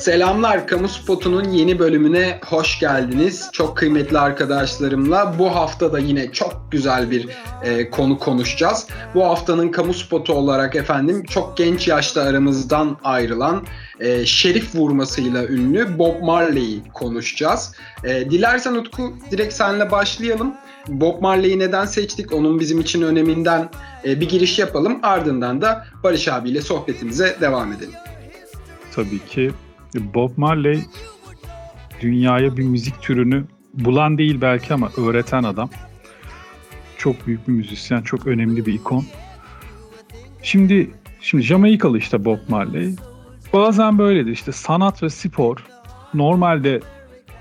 Selamlar, Kamu Spotu'nun yeni bölümüne hoş geldiniz. Çok kıymetli arkadaşlarımla bu hafta da yine çok güzel bir e, konu konuşacağız. Bu haftanın Kamu Spotu olarak efendim çok genç yaşta aramızdan ayrılan e, şerif vurmasıyla ünlü Bob Marley'i konuşacağız. E, dilersen Utku direkt seninle başlayalım. Bob Marley'i neden seçtik? Onun bizim için öneminden e, bir giriş yapalım. Ardından da Barış abiyle sohbetimize devam edelim. Tabii ki Bob Marley dünyaya bir müzik türünü bulan değil belki ama öğreten adam. Çok büyük bir müzisyen, çok önemli bir ikon. Şimdi şimdi Jamaikalı işte Bob Marley. Bazen böyledir işte sanat ve spor normalde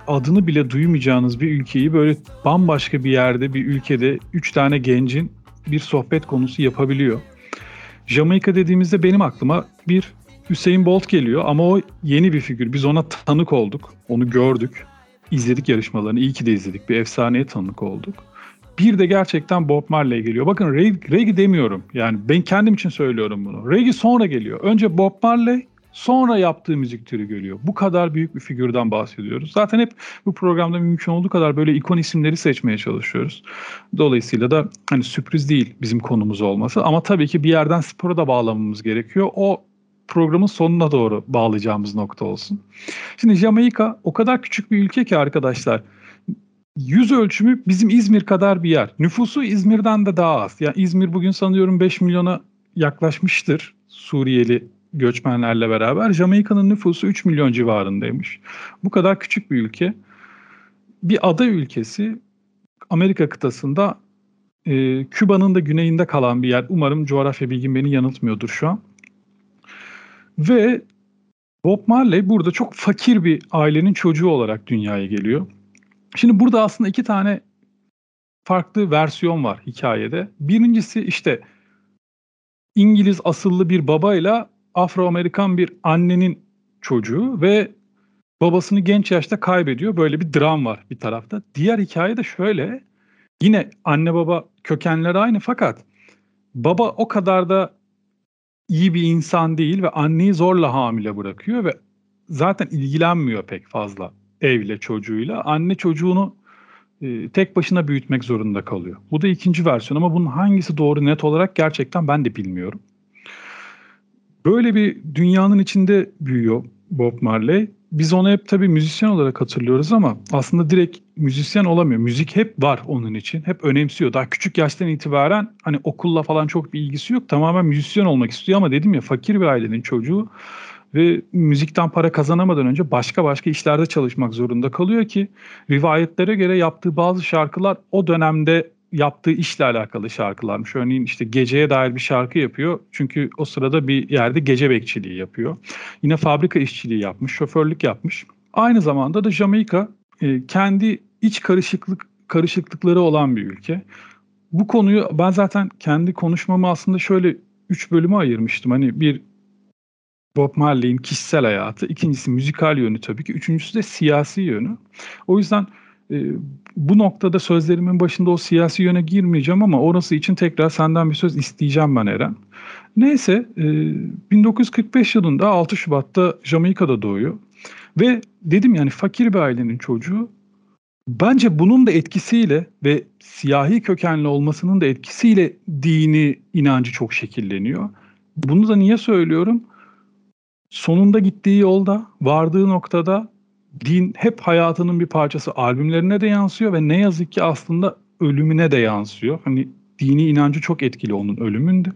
adını bile duymayacağınız bir ülkeyi böyle bambaşka bir yerde bir ülkede üç tane gencin bir sohbet konusu yapabiliyor. Jamaika dediğimizde benim aklıma bir Hüseyin Bolt geliyor ama o yeni bir figür. Biz ona tanık olduk. Onu gördük. İzledik yarışmalarını. İyi ki de izledik. Bir efsaneye tanık olduk. Bir de gerçekten Bob Marley geliyor. Bakın reggae demiyorum. Yani ben kendim için söylüyorum bunu. Reggae sonra geliyor. Önce Bob Marley sonra yaptığı müzik türü geliyor. Bu kadar büyük bir figürden bahsediyoruz. Zaten hep bu programda mümkün olduğu kadar böyle ikon isimleri seçmeye çalışıyoruz. Dolayısıyla da hani sürpriz değil bizim konumuz olması ama tabii ki bir yerden spora da bağlamamız gerekiyor. O programın sonuna doğru bağlayacağımız nokta olsun. Şimdi Jamaika o kadar küçük bir ülke ki arkadaşlar. Yüz ölçümü bizim İzmir kadar bir yer. Nüfusu İzmir'den de daha az. Yani İzmir bugün sanıyorum 5 milyona yaklaşmıştır Suriyeli göçmenlerle beraber. Jamaika'nın nüfusu 3 milyon civarındaymış. Bu kadar küçük bir ülke. Bir ada ülkesi Amerika kıtasında e, Küba'nın da güneyinde kalan bir yer. Umarım coğrafya bilgim beni yanıltmıyordur şu an. Ve Bob Marley burada çok fakir bir ailenin çocuğu olarak dünyaya geliyor. Şimdi burada aslında iki tane farklı versiyon var hikayede. Birincisi işte İngiliz asıllı bir babayla Afro-Amerikan bir annenin çocuğu ve babasını genç yaşta kaybediyor. Böyle bir dram var bir tarafta. Diğer hikaye de şöyle. Yine anne baba kökenleri aynı fakat baba o kadar da iyi bir insan değil ve anneyi zorla hamile bırakıyor ve zaten ilgilenmiyor pek fazla evle çocuğuyla. Anne çocuğunu e, tek başına büyütmek zorunda kalıyor. Bu da ikinci versiyon ama bunun hangisi doğru net olarak gerçekten ben de bilmiyorum. Böyle bir dünyanın içinde büyüyor Bob Marley biz onu hep tabii müzisyen olarak hatırlıyoruz ama aslında direkt müzisyen olamıyor. Müzik hep var onun için. Hep önemsiyor. Daha küçük yaştan itibaren hani okulla falan çok bir ilgisi yok. Tamamen müzisyen olmak istiyor ama dedim ya fakir bir ailenin çocuğu ve müzikten para kazanamadan önce başka başka işlerde çalışmak zorunda kalıyor ki rivayetlere göre yaptığı bazı şarkılar o dönemde yaptığı işle alakalı şarkılarmış. Örneğin işte geceye dair bir şarkı yapıyor. Çünkü o sırada bir yerde gece bekçiliği yapıyor. Yine fabrika işçiliği yapmış, şoförlük yapmış. Aynı zamanda da Jamaika e, kendi iç karışıklık karışıklıkları olan bir ülke. Bu konuyu ben zaten kendi konuşmamı aslında şöyle üç bölüme ayırmıştım. Hani bir Bob Marley'in kişisel hayatı, ikincisi müzikal yönü tabii ki, üçüncüsü de siyasi yönü. O yüzden e, bu noktada sözlerimin başında o siyasi yöne girmeyeceğim ama orası için tekrar senden bir söz isteyeceğim ben Eren. Neyse e, 1945 yılında 6 Şubat'ta Jamaika'da doğuyor. Ve dedim yani fakir bir ailenin çocuğu. Bence bunun da etkisiyle ve siyahi kökenli olmasının da etkisiyle dini inancı çok şekilleniyor. Bunu da niye söylüyorum? Sonunda gittiği yolda, vardığı noktada din hep hayatının bir parçası. Albümlerine de yansıyor ve ne yazık ki aslında ölümüne de yansıyor. Hani dini inancı çok etkili onun ölümünde.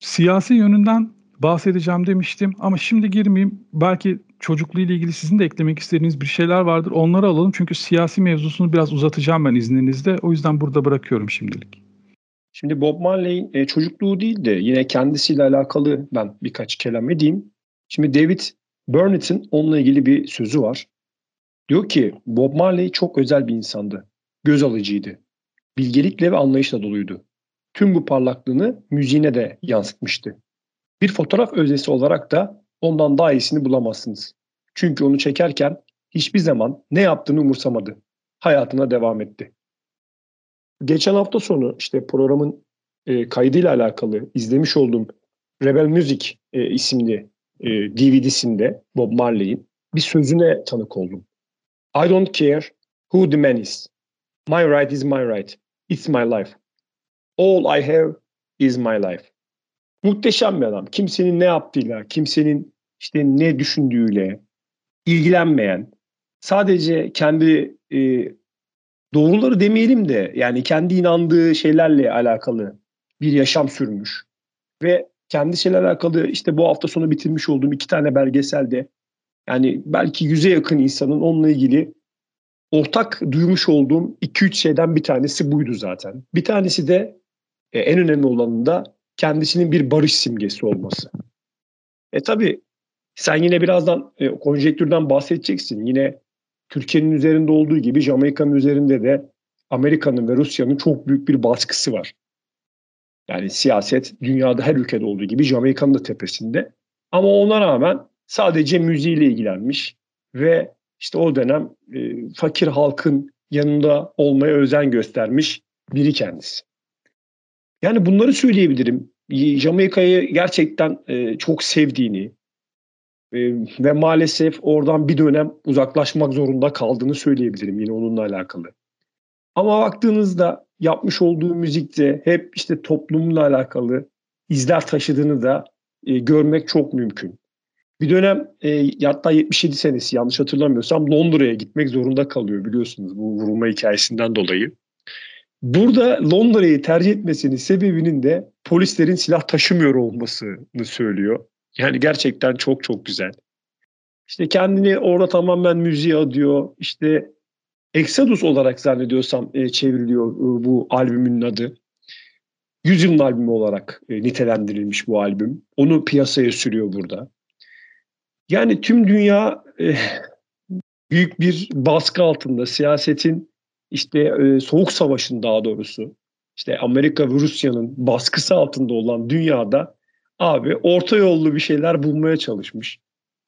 Siyasi yönünden bahsedeceğim demiştim ama şimdi girmeyeyim. Belki çocukluğu ile ilgili sizin de eklemek istediğiniz bir şeyler vardır. Onları alalım çünkü siyasi mevzusunu biraz uzatacağım ben izninizle. O yüzden burada bırakıyorum şimdilik. Şimdi Bob Marley'in e, çocukluğu değil de yine kendisiyle alakalı ben birkaç kelam edeyim. Şimdi David Burnett'in onunla ilgili bir sözü var. Diyor ki Bob Marley çok özel bir insandı. Göz alıcıydı. Bilgelikle ve anlayışla doluydu. Tüm bu parlaklığını müziğine de yansıtmıştı. Bir fotoğraf öznesi olarak da ondan daha iyisini bulamazsınız. Çünkü onu çekerken hiçbir zaman ne yaptığını umursamadı. Hayatına devam etti. Geçen hafta sonu işte programın e, kaydıyla alakalı izlemiş olduğum Rebel Music e, isimli e, DVD'sinde Bob Marley'in bir sözüne tanık oldum. I don't care who the man is. My right is my right. It's my life. All I have is my life. Muhteşem bir adam. Kimsenin ne yaptığıyla, kimsenin işte ne düşündüğüyle ilgilenmeyen, sadece kendi e, doğruları demeyelim de yani kendi inandığı şeylerle alakalı bir yaşam sürmüş ve kendisiyle alakalı işte bu hafta sonu bitirmiş olduğum iki tane belgeselde yani belki yüze yakın insanın onunla ilgili ortak duymuş olduğum 2-3 şeyden bir tanesi buydu zaten. Bir tanesi de e, en önemli olanı da kendisinin bir barış simgesi olması. E tabi sen yine birazdan e, konjektürden bahsedeceksin. Yine Türkiye'nin üzerinde olduğu gibi Jamaika'nın üzerinde de Amerika'nın ve Rusya'nın çok büyük bir baskısı var. Yani siyaset dünyada her ülkede olduğu gibi Jamaika'nın da tepesinde. Ama ona rağmen sadece müziğiyle ilgilenmiş ve işte o dönem e, fakir halkın yanında olmaya özen göstermiş biri kendisi. Yani bunları söyleyebilirim. Jamaika'yı gerçekten e, çok sevdiğini e, ve maalesef oradan bir dönem uzaklaşmak zorunda kaldığını söyleyebilirim yine onunla alakalı. Ama baktığınızda yapmış olduğu müzikte hep işte toplumla alakalı izler taşıdığını da e, görmek çok mümkün. Bir dönem e, hatta 77 senesi yanlış hatırlamıyorsam Londra'ya gitmek zorunda kalıyor biliyorsunuz bu vurulma hikayesinden dolayı. Burada Londra'yı tercih etmesinin sebebinin de polislerin silah taşımıyor olmasını söylüyor. Yani gerçekten çok çok güzel. İşte kendini orada tamamen müziğe adıyor. İşte Exodus olarak zannediyorsam e, çevriliyor e, bu albümün adı. Yüzyılın albümü olarak e, nitelendirilmiş bu albüm. Onu piyasaya sürüyor burada. Yani tüm dünya e, büyük bir baskı altında siyasetin işte e, soğuk savaşın daha doğrusu işte Amerika ve Rusya'nın baskısı altında olan dünyada abi orta yollu bir şeyler bulmaya çalışmış.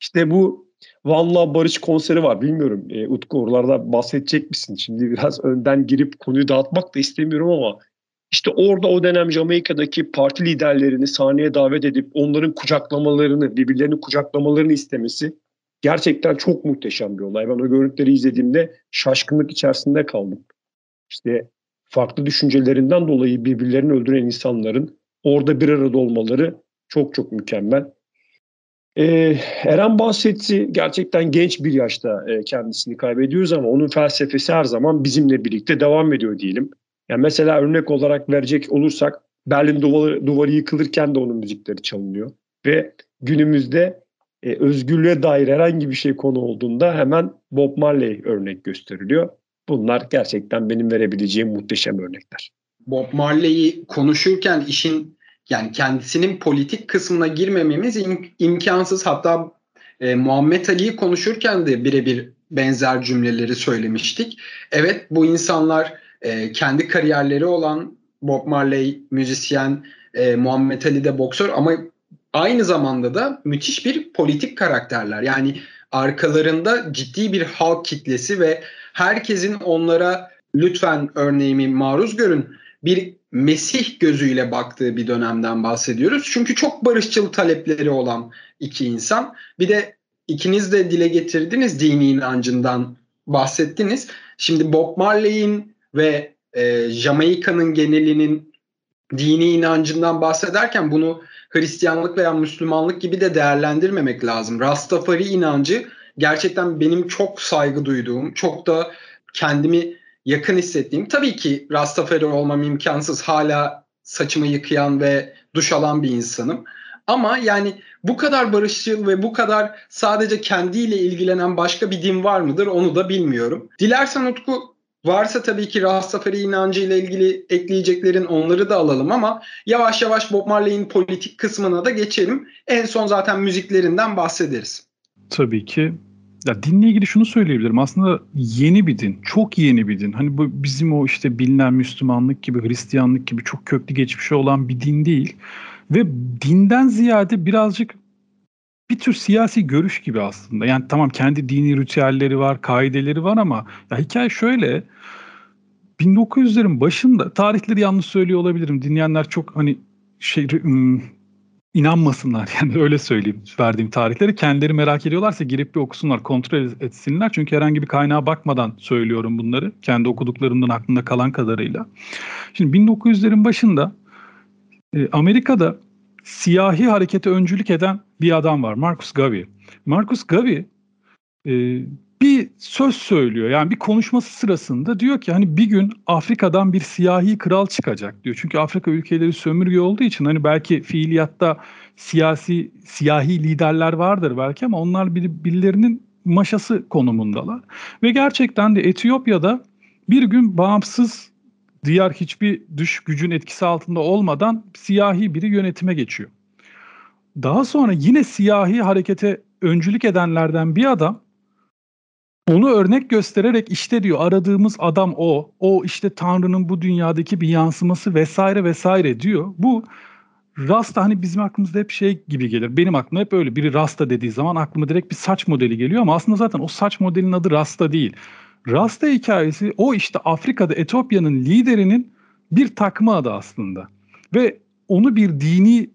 İşte bu Van'la Barış konseri var. Bilmiyorum e, Utku oralarda bahsedecek misin? Şimdi biraz önden girip konuyu dağıtmak da istemiyorum ama işte orada o dönem Jamaika'daki parti liderlerini sahneye davet edip onların kucaklamalarını, birbirlerini kucaklamalarını istemesi gerçekten çok muhteşem bir olay. Ben o görüntüleri izlediğimde şaşkınlık içerisinde kaldım. İşte farklı düşüncelerinden dolayı birbirlerini öldüren insanların orada bir arada olmaları çok çok mükemmel. Ee, Eren bahsetti gerçekten genç bir yaşta e, kendisini kaybediyoruz ama onun felsefesi her zaman bizimle birlikte devam ediyor diyelim. Yani mesela örnek olarak verecek olursak Berlin duvarı, duvarı yıkılırken de onun müzikleri çalınıyor. Ve günümüzde e, özgürlüğe dair herhangi bir şey konu olduğunda hemen Bob Marley örnek gösteriliyor. Bunlar gerçekten benim verebileceğim muhteşem örnekler. Bob Marley'i konuşurken işin yani kendisinin politik kısmına girmememiz im- imkansız. Hatta e, Muhammed Ali'yi konuşurken de birebir benzer cümleleri söylemiştik. Evet bu insanlar e, kendi kariyerleri olan Bob Marley müzisyen, e, Muhammed Ali de boksör ama aynı zamanda da müthiş bir politik karakterler. Yani arkalarında ciddi bir halk kitlesi ve herkesin onlara lütfen örneğimi maruz görün bir Mesih gözüyle baktığı bir dönemden bahsediyoruz. Çünkü çok barışçıl talepleri olan iki insan. Bir de ikiniz de dile getirdiniz dini inancından bahsettiniz. Şimdi Bob Marley'in ve e, Jamaika'nın genelinin dini inancından bahsederken bunu Hristiyanlık veya Müslümanlık gibi de değerlendirmemek lazım. Rastafari inancı gerçekten benim çok saygı duyduğum, çok da kendimi yakın hissettiğim. Tabii ki Rastafari olmam imkansız. Hala saçımı yıkayan ve duş alan bir insanım. Ama yani bu kadar barışçıl ve bu kadar sadece kendiyle ilgilenen başka bir din var mıdır onu da bilmiyorum. Dilersen Utku Varsa tabii ki Rastafari inancı ile ilgili ekleyeceklerin onları da alalım ama yavaş yavaş Bob Marley'in politik kısmına da geçelim. En son zaten müziklerinden bahsederiz. Tabii ki. Ya dinle ilgili şunu söyleyebilirim. Aslında yeni bir din. Çok yeni bir din. Hani bu bizim o işte bilinen Müslümanlık gibi, Hristiyanlık gibi çok köklü geçmişi olan bir din değil. Ve dinden ziyade birazcık bir tür siyasi görüş gibi aslında. Yani tamam kendi dini ritüelleri var, kaideleri var ama ya hikaye şöyle. 1900'lerin başında tarihleri yanlış söylüyor olabilirim. Dinleyenler çok hani şey inanmasınlar yani öyle söyleyeyim verdiğim tarihleri. Kendileri merak ediyorlarsa girip bir okusunlar, kontrol etsinler. Çünkü herhangi bir kaynağa bakmadan söylüyorum bunları. Kendi okuduklarımdan aklımda kalan kadarıyla. Şimdi 1900'lerin başında e, Amerika'da siyahi harekete öncülük eden bir adam var. Marcus Garvey. Marcus Garvey e, bir söz söylüyor. Yani bir konuşması sırasında diyor ki hani bir gün Afrika'dan bir siyahi kral çıkacak diyor. Çünkü Afrika ülkeleri sömürge olduğu için hani belki fiiliyatta siyasi siyahi liderler vardır belki ama onlar bir, birilerinin maşası konumundalar. Ve gerçekten de Etiyopya'da bir gün bağımsız diğer hiçbir dış gücün etkisi altında olmadan siyahi biri yönetime geçiyor. Daha sonra yine siyahi harekete öncülük edenlerden bir adam onu örnek göstererek işte diyor aradığımız adam o. O işte Tanrı'nın bu dünyadaki bir yansıması vesaire vesaire diyor. Bu Rasta hani bizim aklımızda hep şey gibi gelir. Benim aklıma hep öyle. Biri Rasta dediği zaman aklıma direkt bir saç modeli geliyor ama aslında zaten o saç modelinin adı Rasta değil. Rasta hikayesi o işte Afrika'da Etiyopya'nın liderinin bir takma adı aslında. Ve onu bir dini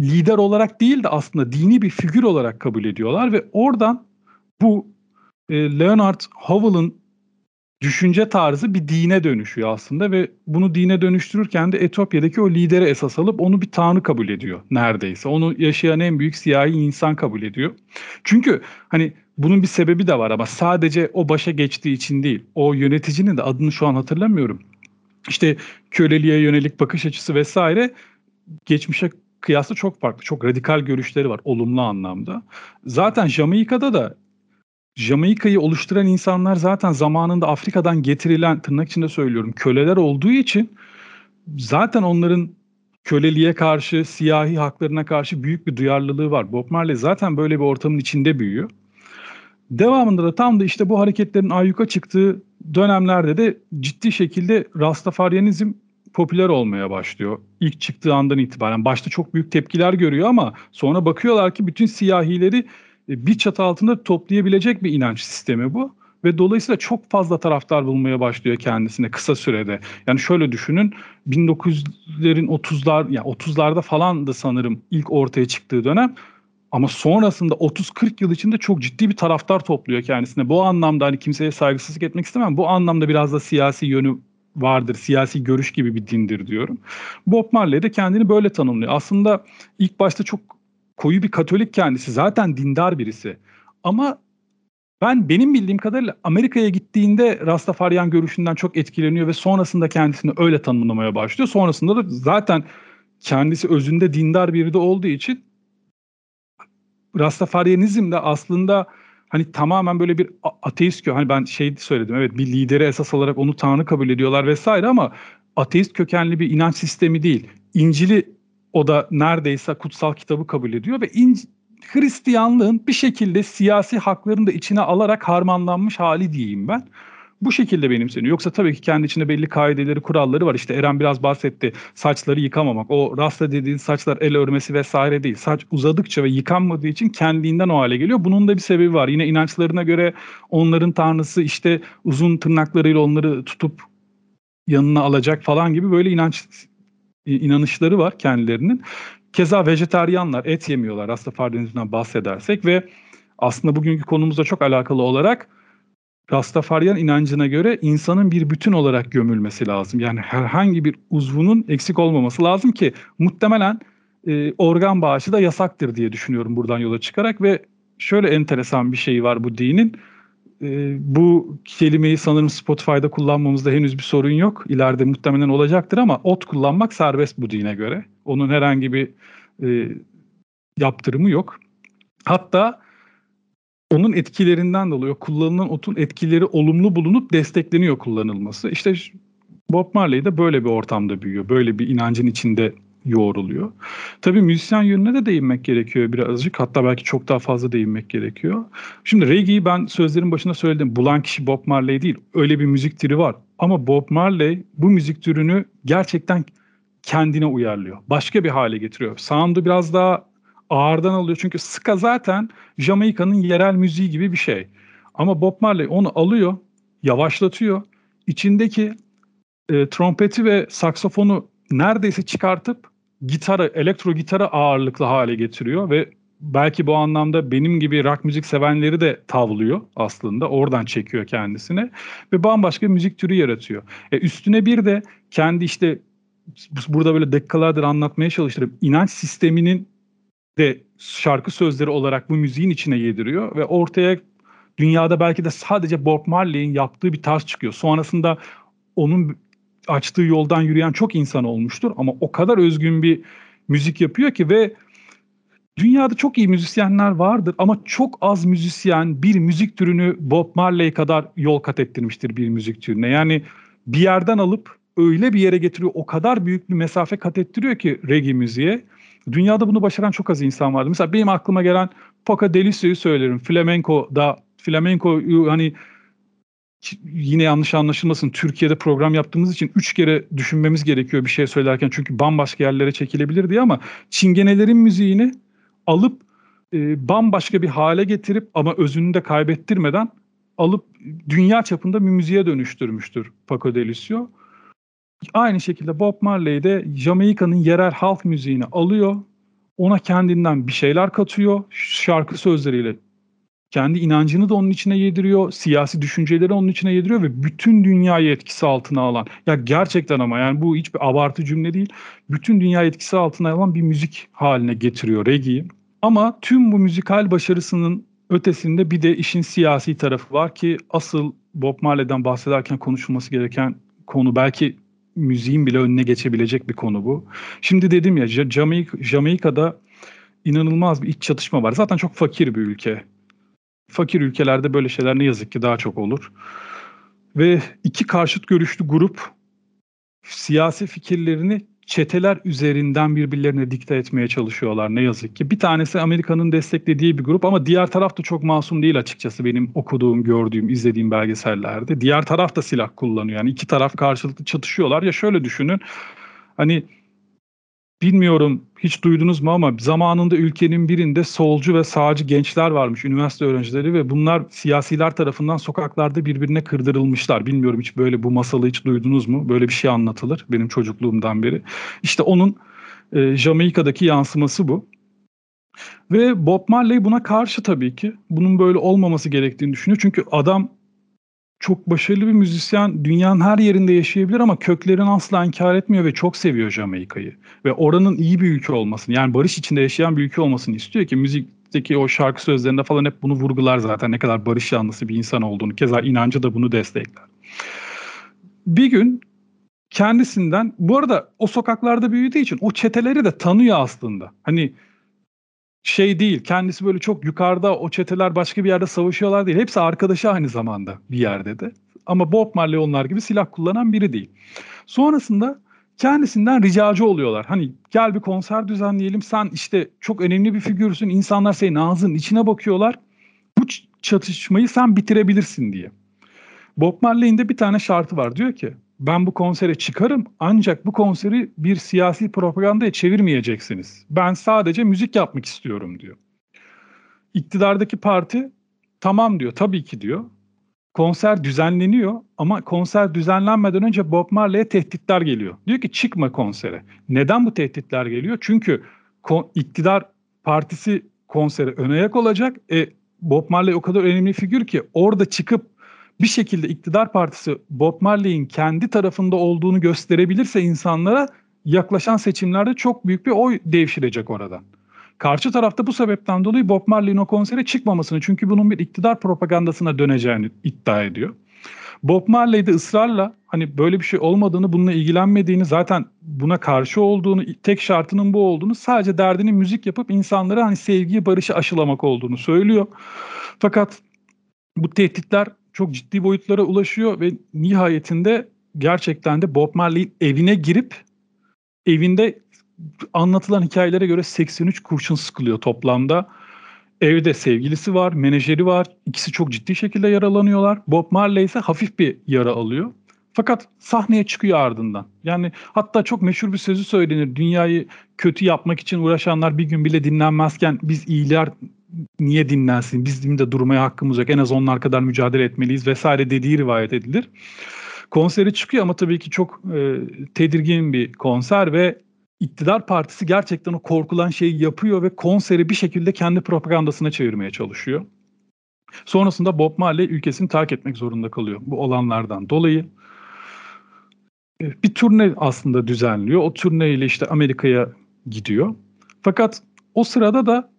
lider olarak değil de aslında dini bir figür olarak kabul ediyorlar ve oradan bu e, Leonard Howell'ın düşünce tarzı bir dine dönüşüyor aslında ve bunu dine dönüştürürken de Etiyopya'daki o lidere esas alıp onu bir tanrı kabul ediyor neredeyse. Onu yaşayan en büyük siyahi insan kabul ediyor. Çünkü hani bunun bir sebebi de var ama sadece o başa geçtiği için değil. O yöneticinin de adını şu an hatırlamıyorum. İşte köleliğe yönelik bakış açısı vesaire geçmişe kıyasla çok farklı. Çok radikal görüşleri var olumlu anlamda. Zaten Jamaika'da da Jamaika'yı oluşturan insanlar zaten zamanında Afrika'dan getirilen tırnak içinde söylüyorum köleler olduğu için zaten onların köleliğe karşı, siyahi haklarına karşı büyük bir duyarlılığı var. Bob Marley zaten böyle bir ortamın içinde büyüyor. Devamında da tam da işte bu hareketlerin ayyuka çıktığı dönemlerde de ciddi şekilde Rastafaryanizm popüler olmaya başlıyor. İlk çıktığı andan itibaren. Başta çok büyük tepkiler görüyor ama sonra bakıyorlar ki bütün siyahileri bir çatı altında toplayabilecek bir inanç sistemi bu. Ve dolayısıyla çok fazla taraftar bulmaya başlıyor kendisine kısa sürede. Yani şöyle düşünün 1900'lerin 30'lar yani 30'larda falan da sanırım ilk ortaya çıktığı dönem. Ama sonrasında 30-40 yıl içinde çok ciddi bir taraftar topluyor kendisine. Bu anlamda hani kimseye saygısızlık etmek istemem. Bu anlamda biraz da siyasi yönü vardır. Siyasi görüş gibi bir dindir diyorum. Bob Marley de kendini böyle tanımlıyor. Aslında ilk başta çok koyu bir Katolik kendisi. Zaten dindar birisi. Ama ben benim bildiğim kadarıyla Amerika'ya gittiğinde Rastafaryan görüşünden çok etkileniyor ve sonrasında kendisini öyle tanımlamaya başlıyor. Sonrasında da zaten kendisi özünde dindar biri de olduğu için Rastafaryanizm de aslında hani tamamen böyle bir ateist hani ben şey söyledim evet bir lideri esas alarak onu tanrı kabul ediyorlar vesaire ama ateist kökenli bir inanç sistemi değil. İncil'i o da neredeyse kutsal kitabı kabul ediyor ve in, Hristiyanlığın bir şekilde siyasi haklarını da içine alarak harmanlanmış hali diyeyim ben. Bu şekilde benimseniyor. Yoksa tabii ki kendi içinde belli kaideleri, kuralları var. İşte Eren biraz bahsetti. Saçları yıkamamak. O rasta dediğin saçlar el örmesi vesaire değil. Saç uzadıkça ve yıkanmadığı için kendinden o hale geliyor. Bunun da bir sebebi var. Yine inançlarına göre onların tanrısı işte uzun tırnaklarıyla onları tutup yanına alacak falan gibi böyle inanç inanışları var kendilerinin. Keza vejeteryanlar et yemiyorlar Rastafaryizmden bahsedersek ve aslında bugünkü konumuzla çok alakalı olarak Rastafaryan inancına göre insanın bir bütün olarak gömülmesi lazım. Yani herhangi bir uzvunun eksik olmaması lazım ki muhtemelen e, organ bağışı da yasaktır diye düşünüyorum buradan yola çıkarak ve şöyle enteresan bir şey var bu dinin. E, bu kelimeyi sanırım Spotify'da kullanmamızda henüz bir sorun yok. İleride muhtemelen olacaktır ama ot kullanmak serbest bu dine göre. Onun herhangi bir e, yaptırımı yok. Hatta onun etkilerinden dolayı kullanılan otun etkileri olumlu bulunup destekleniyor kullanılması. İşte Bob Marley de böyle bir ortamda büyüyor. Böyle bir inancın içinde yoğruluyor. Tabii müzisyen yönüne de değinmek gerekiyor birazcık. Hatta belki çok daha fazla değinmek gerekiyor. Şimdi reggae'yi ben sözlerin başında söyledim. Bulan kişi Bob Marley değil. Öyle bir müzik türü var. Ama Bob Marley bu müzik türünü gerçekten kendine uyarlıyor. Başka bir hale getiriyor. Sound'u biraz daha ağırdan alıyor. Çünkü ska zaten Jamaika'nın yerel müziği gibi bir şey. Ama Bob Marley onu alıyor, yavaşlatıyor. İçindeki e, trompeti ve saksofonu neredeyse çıkartıp gitarı, elektro gitarı ağırlıklı hale getiriyor ve belki bu anlamda benim gibi rock müzik sevenleri de tavlıyor aslında. Oradan çekiyor kendisine ve bambaşka bir müzik türü yaratıyor. E üstüne bir de kendi işte burada böyle dakikalardır anlatmaya çalıştığım inanç sisteminin de şarkı sözleri olarak bu müziğin içine yediriyor ve ortaya dünyada belki de sadece Bob Marley'in yaptığı bir tarz çıkıyor. Sonrasında onun açtığı yoldan yürüyen çok insan olmuştur ama o kadar özgün bir müzik yapıyor ki ve dünyada çok iyi müzisyenler vardır ama çok az müzisyen bir müzik türünü Bob Marley kadar yol kat ettirmiştir bir müzik türüne. Yani bir yerden alıp öyle bir yere getiriyor, o kadar büyük bir mesafe kat ettiriyor ki reggae müziğe. Dünyada bunu başaran çok az insan vardı. Mesela benim aklıma gelen Poca Delicio'yu söylerim. Flamenco'da flamenco hani yine yanlış anlaşılmasın Türkiye'de program yaptığımız için üç kere düşünmemiz gerekiyor bir şey söylerken çünkü bambaşka yerlere çekilebilir diye ama çingenelerin müziğini alıp e, bambaşka bir hale getirip ama özünü de kaybettirmeden alıp dünya çapında bir müziğe dönüştürmüştür Paco de Lucio. Aynı şekilde Bob Marley de Jamaika'nın yerel halk müziğini alıyor. Ona kendinden bir şeyler katıyor. Şarkı sözleriyle kendi inancını da onun içine yediriyor. Siyasi düşünceleri onun içine yediriyor ve bütün dünyayı etkisi altına alan. Ya gerçekten ama yani bu hiçbir abartı cümle değil. Bütün dünya etkisi altına alan bir müzik haline getiriyor reggae'yi. Ama tüm bu müzikal başarısının ötesinde bir de işin siyasi tarafı var ki asıl Bob Marley'den bahsederken konuşulması gereken konu belki müziğin bile önüne geçebilecek bir konu bu. Şimdi dedim ya Jamaik Jamaika'da inanılmaz bir iç çatışma var. Zaten çok fakir bir ülke. Fakir ülkelerde böyle şeyler ne yazık ki daha çok olur. Ve iki karşıt görüşlü grup siyasi fikirlerini çeteler üzerinden birbirlerine dikte etmeye çalışıyorlar ne yazık ki. Bir tanesi Amerika'nın desteklediği bir grup ama diğer taraf da çok masum değil açıkçası benim okuduğum, gördüğüm, izlediğim belgesellerde. Diğer taraf da silah kullanıyor. Yani iki taraf karşılıklı çatışıyorlar. Ya şöyle düşünün. Hani bilmiyorum hiç duydunuz mu ama zamanında ülkenin birinde solcu ve sağcı gençler varmış, üniversite öğrencileri ve bunlar siyasiler tarafından sokaklarda birbirine kırdırılmışlar. Bilmiyorum hiç böyle bu masalı hiç duydunuz mu? Böyle bir şey anlatılır benim çocukluğumdan beri. İşte onun e, Jamaika'daki yansıması bu. Ve Bob Marley buna karşı tabii ki. Bunun böyle olmaması gerektiğini düşünüyor. Çünkü adam çok başarılı bir müzisyen dünyanın her yerinde yaşayabilir ama köklerini asla inkar etmiyor ve çok seviyor Jamaika'yı. Ve oranın iyi bir ülke olmasını yani barış içinde yaşayan bir ülke olmasını istiyor ki müzikteki o şarkı sözlerinde falan hep bunu vurgular zaten ne kadar barış yanlısı bir insan olduğunu. Keza inancı da bunu destekler. Bir gün kendisinden bu arada o sokaklarda büyüdüğü için o çeteleri de tanıyor aslında. Hani şey değil. Kendisi böyle çok yukarıda o çeteler başka bir yerde savaşıyorlar değil. Hepsi arkadaşı aynı zamanda bir yerde de. Ama Bob Marley onlar gibi silah kullanan biri değil. Sonrasında kendisinden ricacı oluyorlar. Hani gel bir konser düzenleyelim. Sen işte çok önemli bir figürsün. İnsanlar senin ağzının içine bakıyorlar. Bu çatışmayı sen bitirebilirsin diye. Bob Marley'in de bir tane şartı var. Diyor ki ben bu konsere çıkarım ancak bu konseri bir siyasi propagandaya çevirmeyeceksiniz. Ben sadece müzik yapmak istiyorum diyor. İktidardaki parti tamam diyor tabii ki diyor. Konser düzenleniyor ama konser düzenlenmeden önce Bob Marley'e tehditler geliyor. Diyor ki çıkma konsere. Neden bu tehditler geliyor? Çünkü iktidar partisi konsere ön ayak olacak. E, Bob Marley o kadar önemli figür ki orada çıkıp bir şekilde iktidar partisi Bob Marley'in kendi tarafında olduğunu gösterebilirse insanlara yaklaşan seçimlerde çok büyük bir oy devşirecek oradan. Karşı tarafta bu sebepten dolayı Bob Marley'in o konsere çıkmamasını çünkü bunun bir iktidar propagandasına döneceğini iddia ediyor. Bob Marley de ısrarla hani böyle bir şey olmadığını, bununla ilgilenmediğini, zaten buna karşı olduğunu, tek şartının bu olduğunu, sadece derdini müzik yapıp insanlara hani sevgiyi, barışı aşılamak olduğunu söylüyor. Fakat bu tehditler çok ciddi boyutlara ulaşıyor ve nihayetinde gerçekten de Bob Marley'in evine girip evinde anlatılan hikayelere göre 83 kurşun sıkılıyor toplamda. Evde sevgilisi var, menajeri var. İkisi çok ciddi şekilde yaralanıyorlar. Bob Marley ise hafif bir yara alıyor. Fakat sahneye çıkıyor ardından. Yani hatta çok meşhur bir sözü söylenir. Dünyayı kötü yapmak için uğraşanlar bir gün bile dinlenmezken biz iyiler niye dinlensin? Bizim de durmaya hakkımız yok. En az onlar kadar mücadele etmeliyiz vesaire dediği rivayet edilir. Konseri çıkıyor ama tabii ki çok e, tedirgin bir konser ve iktidar partisi gerçekten o korkulan şeyi yapıyor ve konseri bir şekilde kendi propagandasına çevirmeye çalışıyor. Sonrasında Bob Marley ülkesini terk etmek zorunda kalıyor bu olanlardan dolayı. E, bir turne aslında düzenliyor. O turneyle işte Amerika'ya gidiyor. Fakat o sırada da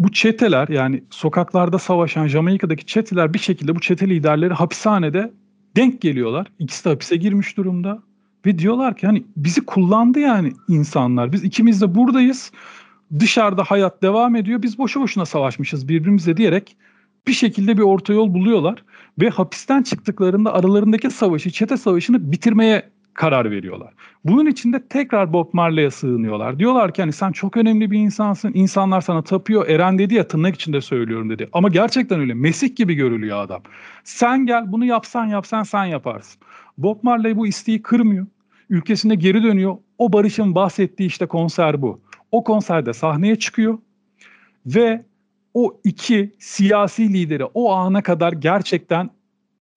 bu çeteler yani sokaklarda savaşan Jamaika'daki çeteler bir şekilde bu çete liderleri hapishanede denk geliyorlar. İkisi de hapise girmiş durumda. Ve diyorlar ki hani bizi kullandı yani insanlar. Biz ikimiz de buradayız. Dışarıda hayat devam ediyor. Biz boşu boşuna savaşmışız birbirimize diyerek bir şekilde bir orta yol buluyorlar. Ve hapisten çıktıklarında aralarındaki savaşı, çete savaşını bitirmeye karar veriyorlar. Bunun için de tekrar Bob Marley'e sığınıyorlar. Diyorlar ki hani sen çok önemli bir insansın. İnsanlar sana tapıyor. Eren dedi ya tırnak içinde söylüyorum dedi. Ama gerçekten öyle. Mesih gibi görülüyor adam. Sen gel bunu yapsan yapsan sen yaparsın. Bob Marley bu isteği kırmıyor. Ülkesine geri dönüyor. O Barış'ın bahsettiği işte konser bu. O konserde sahneye çıkıyor ve o iki siyasi lideri o ana kadar gerçekten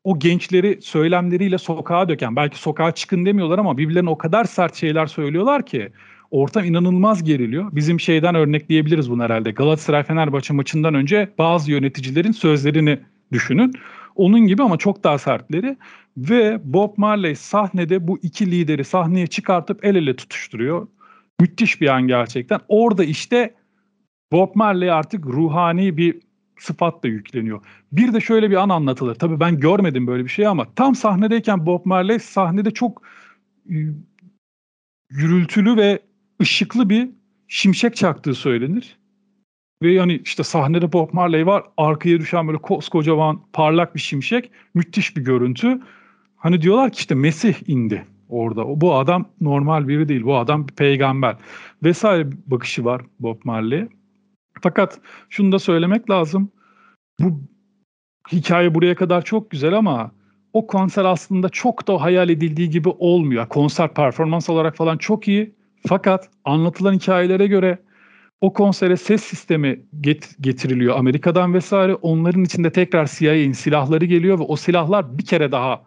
o gençleri söylemleriyle sokağa döken, belki sokağa çıkın demiyorlar ama birbirlerine o kadar sert şeyler söylüyorlar ki ortam inanılmaz geriliyor. Bizim şeyden örnekleyebiliriz bunu herhalde. Galatasaray Fenerbahçe maçından önce bazı yöneticilerin sözlerini düşünün. Onun gibi ama çok daha sertleri ve Bob Marley sahnede bu iki lideri sahneye çıkartıp el ele tutuşturuyor. Müthiş bir an gerçekten. Orada işte Bob Marley artık ruhani bir sıfat da yükleniyor. Bir de şöyle bir an anlatılır. Tabii ben görmedim böyle bir şey ama tam sahnedeyken Bob Marley sahnede çok gürültülü ve ışıklı bir şimşek çaktığı söylenir. Ve yani işte sahnede Bob Marley var. Arkaya düşen böyle koskocaman parlak bir şimşek. Müthiş bir görüntü. Hani diyorlar ki işte Mesih indi orada. Bu adam normal biri değil. Bu adam bir peygamber. Vesaire bakışı var Bob Marley'e. Fakat şunu da söylemek lazım. Bu hikaye buraya kadar çok güzel ama o konser aslında çok da hayal edildiği gibi olmuyor. Konser performans olarak falan çok iyi. Fakat anlatılan hikayelere göre o konsere ses sistemi get- getiriliyor Amerika'dan vesaire. Onların içinde tekrar CIA'nin silahları geliyor ve o silahlar bir kere daha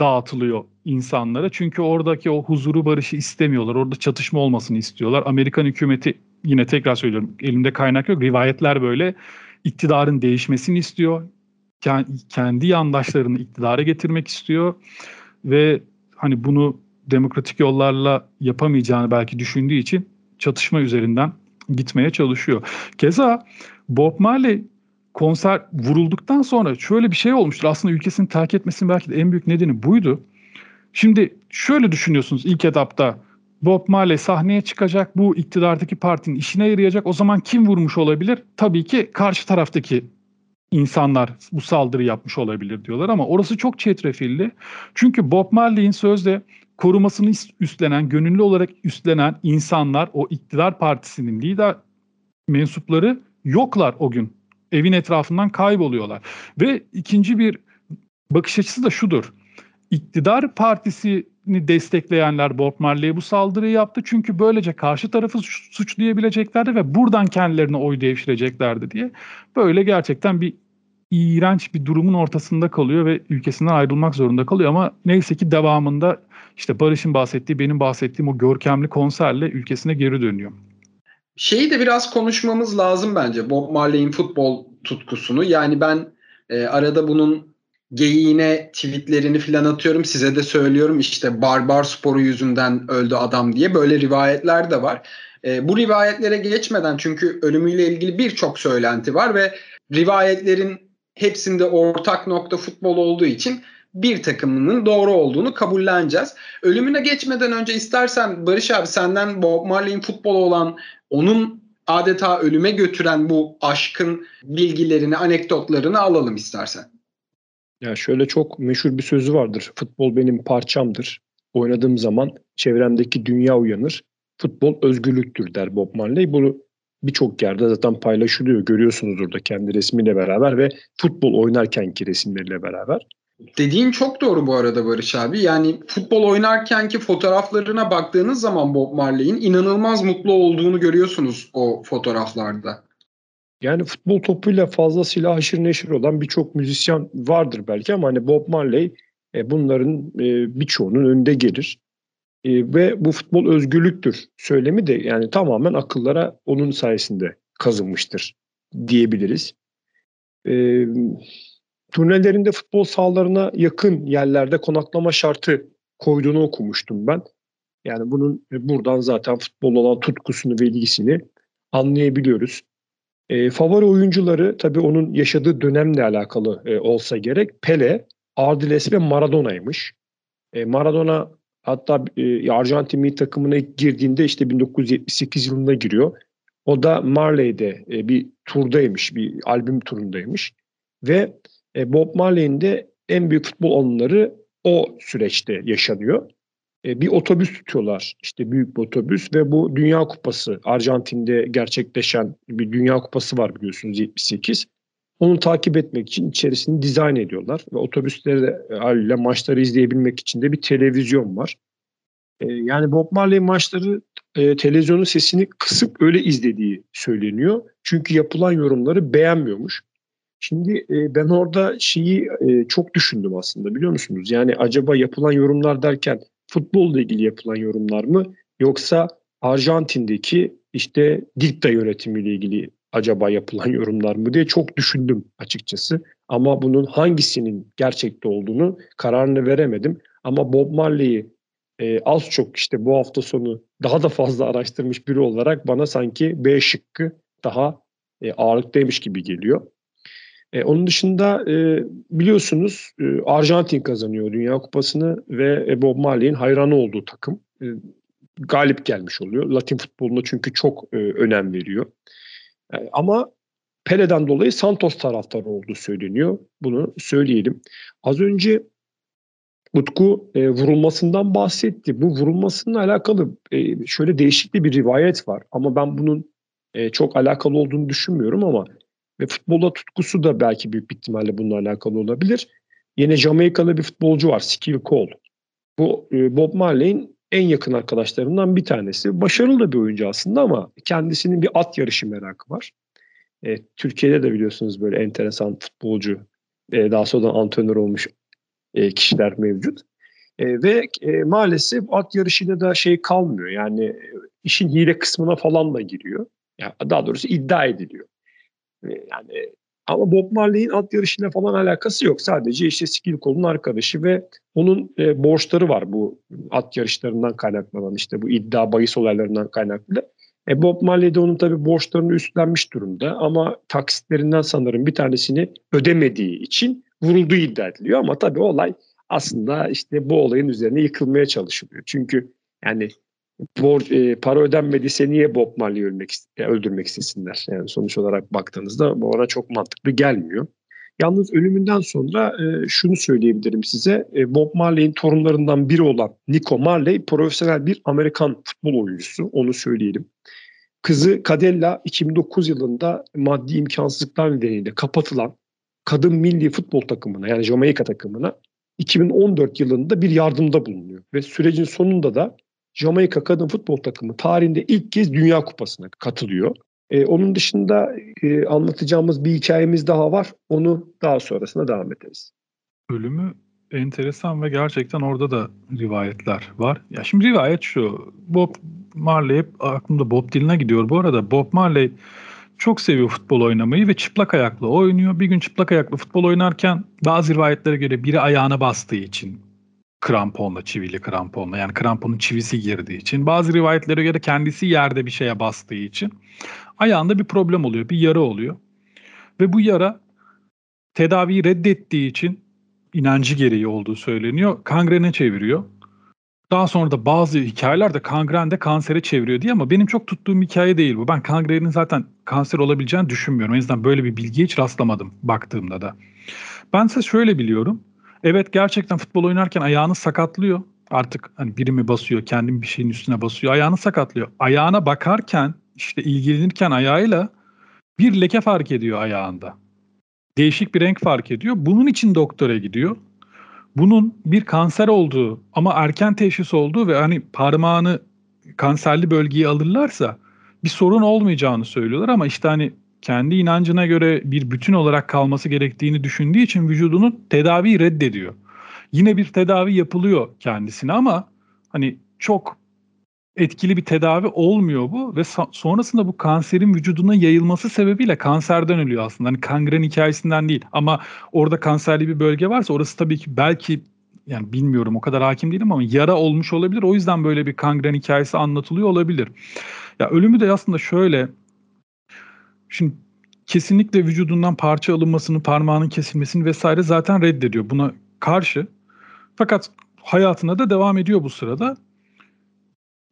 dağıtılıyor insanlara. Çünkü oradaki o huzuru barışı istemiyorlar. Orada çatışma olmasını istiyorlar. Amerikan hükümeti yine tekrar söylüyorum elimde kaynak yok. Rivayetler böyle iktidarın değişmesini istiyor. Kendi yandaşlarını iktidara getirmek istiyor ve hani bunu demokratik yollarla yapamayacağını belki düşündüğü için çatışma üzerinden gitmeye çalışıyor. Keza Bob Marley konser vurulduktan sonra şöyle bir şey olmuştur. Aslında ülkesini terk etmesinin belki de en büyük nedeni buydu. Şimdi şöyle düşünüyorsunuz ilk etapta Bob Marley sahneye çıkacak. Bu iktidardaki partinin işine yarayacak. O zaman kim vurmuş olabilir? Tabii ki karşı taraftaki insanlar bu saldırı yapmış olabilir diyorlar ama orası çok çetrefilli. Çünkü Bob Marley'in sözde korumasını üstlenen, gönüllü olarak üstlenen insanlar o iktidar partisinin lider mensupları yoklar o gün. Evin etrafından kayboluyorlar. Ve ikinci bir bakış açısı da şudur. İktidar partisini destekleyenler Bob Marley'e bu saldırıyı yaptı. Çünkü böylece karşı tarafı suçlayabileceklerdi ve buradan kendilerine oy devşireceklerdi diye. Böyle gerçekten bir iğrenç bir durumun ortasında kalıyor ve ülkesinden ayrılmak zorunda kalıyor ama neyse ki devamında işte Barış'ın bahsettiği, benim bahsettiğim o görkemli konserle ülkesine geri dönüyor. Şeyi de biraz konuşmamız lazım bence Bob Marley'in futbol tutkusunu. Yani ben e, arada bunun geyiğine tweetlerini falan atıyorum. Size de söylüyorum işte barbar sporu yüzünden öldü adam diye böyle rivayetler de var. E, bu rivayetlere geçmeden çünkü ölümüyle ilgili birçok söylenti var ve rivayetlerin hepsinde ortak nokta futbol olduğu için bir takımının doğru olduğunu kabulleneceğiz. Ölümüne geçmeden önce istersen Barış abi senden Bob Marley'in futbolu olan onun adeta ölüme götüren bu aşkın bilgilerini, anekdotlarını alalım istersen. Ya şöyle çok meşhur bir sözü vardır. Futbol benim parçamdır. Oynadığım zaman çevremdeki dünya uyanır. Futbol özgürlüktür der Bob Marley. Bunu birçok yerde zaten paylaşılıyor. Görüyorsunuz orada kendi resmiyle beraber ve futbol oynarkenki resimleriyle beraber. Dediğin çok doğru bu arada Barış abi. Yani futbol oynarkenki fotoğraflarına baktığınız zaman Bob Marley'in inanılmaz mutlu olduğunu görüyorsunuz o fotoğraflarda. Yani futbol topuyla fazlasıyla haşır neşir olan birçok müzisyen vardır belki ama hani Bob Marley e, bunların e, birçoğunun önünde gelir. E, ve bu futbol özgürlüktür söylemi de yani tamamen akıllara onun sayesinde kazınmıştır diyebiliriz. E, turnelerinde futbol sahalarına yakın yerlerde konaklama şartı koyduğunu okumuştum ben. Yani bunun e, buradan zaten futbol olan tutkusunu ve ilgisini anlayabiliyoruz. E, favori oyuncuları tabii onun yaşadığı dönemle alakalı e, olsa gerek. Pele, Ardiles ve Maradona'ymış. E, Maradona hatta e, Arjantin milli takımına girdiğinde işte 1978 yılında giriyor. O da Marley'de e, bir turdaymış, bir albüm turundaymış. Ve e, Bob Marley'in de en büyük futbol anıları o süreçte yaşanıyor. E, bir otobüs tutuyorlar. İşte büyük bir otobüs ve bu Dünya Kupası Arjantin'de gerçekleşen bir Dünya Kupası var biliyorsunuz 78. Onu takip etmek için içerisini dizayn ediyorlar ve otobüsleri haliyle maçları izleyebilmek için de bir televizyon var. E, yani Bob Marley maçları e, televizyonun sesini kısıp öyle izlediği söyleniyor. Çünkü yapılan yorumları beğenmiyormuş. Şimdi e, ben orada şeyi e, çok düşündüm aslında biliyor musunuz? Yani acaba yapılan yorumlar derken futbolla ilgili yapılan yorumlar mı yoksa Arjantin'deki işte dikta yönetimiyle ilgili acaba yapılan yorumlar mı diye çok düşündüm açıkçası. Ama bunun hangisinin gerçekte olduğunu kararını veremedim. Ama Bob Marley'i e, az çok işte bu hafta sonu daha da fazla araştırmış biri olarak bana sanki B şıkkı daha e, ağırlıktaymış gibi geliyor. E, onun dışında e, biliyorsunuz e, Arjantin kazanıyor Dünya Kupası'nı ve e, Bob Marley'in hayranı olduğu takım e, galip gelmiş oluyor. Latin futboluna çünkü çok e, önem veriyor. E, ama Pele'den dolayı Santos taraftarı olduğu söyleniyor. Bunu söyleyelim. Az önce Utku e, vurulmasından bahsetti. Bu vurulmasıyla alakalı e, şöyle değişik bir rivayet var. Ama ben bunun e, çok alakalı olduğunu düşünmüyorum ama ve futbola tutkusu da belki büyük bir ihtimalle bununla alakalı olabilir. Yine Jamaikalı bir futbolcu var, Skill Cole. Bu e, Bob Marley'in en yakın arkadaşlarından bir tanesi. Başarılı da bir oyuncu aslında ama kendisinin bir at yarışı merakı var. E, Türkiye'de de biliyorsunuz böyle enteresan futbolcu, e, daha sonra antrenör olmuş e, kişiler mevcut. E, ve e, maalesef at yarışıyla da şey kalmıyor. Yani e, işin hile kısmına falan da giriyor. Yani daha doğrusu iddia ediliyor. E, yani ama Bob Marley'in at yarışıyla falan alakası yok. Sadece işte skill kolun arkadaşı ve onun e, borçları var bu at yarışlarından kaynaklanan işte bu iddia bahis olaylarından kaynaklı. E, Bob Marley de onun tabii borçlarını üstlenmiş durumda ama taksitlerinden sanırım bir tanesini ödemediği için vurulduğu iddia ediliyor. Ama tabii olay aslında işte bu olayın üzerine yıkılmaya çalışılıyor. Çünkü yani borç, e, para ödenmediyse niye Bob Marley'i ölmek, öldürmek istesinler? Yani sonuç olarak baktığınızda bu ona çok mantıklı gelmiyor. Yalnız ölümünden sonra e, şunu söyleyebilirim size. E, Bob Marley'in torunlarından biri olan Nico Marley profesyonel bir Amerikan futbol oyuncusu. Onu söyleyelim. Kızı Cadella 2009 yılında maddi imkansızlıklar nedeniyle kapatılan kadın milli futbol takımına yani Jamaika takımına 2014 yılında bir yardımda bulunuyor. Ve sürecin sonunda da Jamaika kadın futbol takımı tarihinde ilk kez Dünya Kupası'na katılıyor. Ee, onun dışında e, anlatacağımız bir hikayemiz daha var. Onu daha sonrasında devam ederiz. Ölümü enteresan ve gerçekten orada da rivayetler var. Ya şimdi rivayet şu. Bob Marley hep aklımda Bob Dylan'a gidiyor. Bu arada Bob Marley çok seviyor futbol oynamayı ve çıplak ayaklı oynuyor. Bir gün çıplak ayaklı futbol oynarken bazı rivayetlere göre biri ayağına bastığı için kramponla, çivili kramponla yani kramponun çivisi girdiği için bazı rivayetlere göre kendisi yerde bir şeye bastığı için ayağında bir problem oluyor, bir yara oluyor. Ve bu yara tedaviyi reddettiği için inancı gereği olduğu söyleniyor. Kangrene çeviriyor. Daha sonra da bazı hikayelerde kangren de kansere çeviriyor diye ama benim çok tuttuğum hikaye değil bu. Ben kangrenin zaten kanser olabileceğini düşünmüyorum. O yüzden böyle bir bilgiye hiç rastlamadım baktığımda da. Ben ise şöyle biliyorum. Evet gerçekten futbol oynarken ayağını sakatlıyor. Artık hani biri mi basıyor, kendim bir şeyin üstüne basıyor. Ayağını sakatlıyor. Ayağına bakarken işte ilgilenirken ayağıyla bir leke fark ediyor ayağında. Değişik bir renk fark ediyor. Bunun için doktora gidiyor bunun bir kanser olduğu ama erken teşhis olduğu ve hani parmağını kanserli bölgeye alırlarsa bir sorun olmayacağını söylüyorlar ama işte hani kendi inancına göre bir bütün olarak kalması gerektiğini düşündüğü için vücudunun tedaviyi reddediyor. Yine bir tedavi yapılıyor kendisine ama hani çok etkili bir tedavi olmuyor bu ve sonrasında bu kanserin vücuduna yayılması sebebiyle kanserden ölüyor aslında. Hani kangren hikayesinden değil ama orada kanserli bir bölge varsa orası tabii ki belki yani bilmiyorum o kadar hakim değilim ama yara olmuş olabilir. O yüzden böyle bir kangren hikayesi anlatılıyor olabilir. Ya ölümü de aslında şöyle şimdi kesinlikle vücudundan parça alınmasını, parmağının kesilmesini vesaire zaten reddediyor. Buna karşı. Fakat hayatına da devam ediyor bu sırada.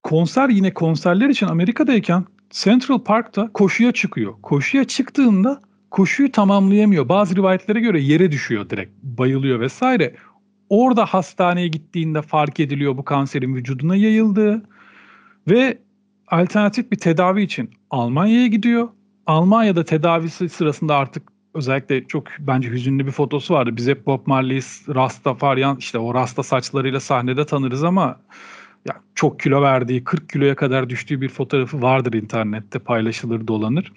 Konser yine konserler için Amerika'dayken Central Park'ta koşuya çıkıyor. Koşuya çıktığında koşuyu tamamlayamıyor. Bazı rivayetlere göre yere düşüyor direkt. Bayılıyor vesaire. Orada hastaneye gittiğinde fark ediliyor bu kanserin vücuduna yayıldığı ve alternatif bir tedavi için Almanya'ya gidiyor. Almanya'da tedavisi sırasında artık özellikle çok bence hüzünlü bir fotosu vardı. Biz hep Bob Marley'i Rasta Faryan işte o Rasta saçlarıyla sahnede tanırız ama ya çok kilo verdiği 40 kiloya kadar düştüğü bir fotoğrafı vardır internette paylaşılır dolanır.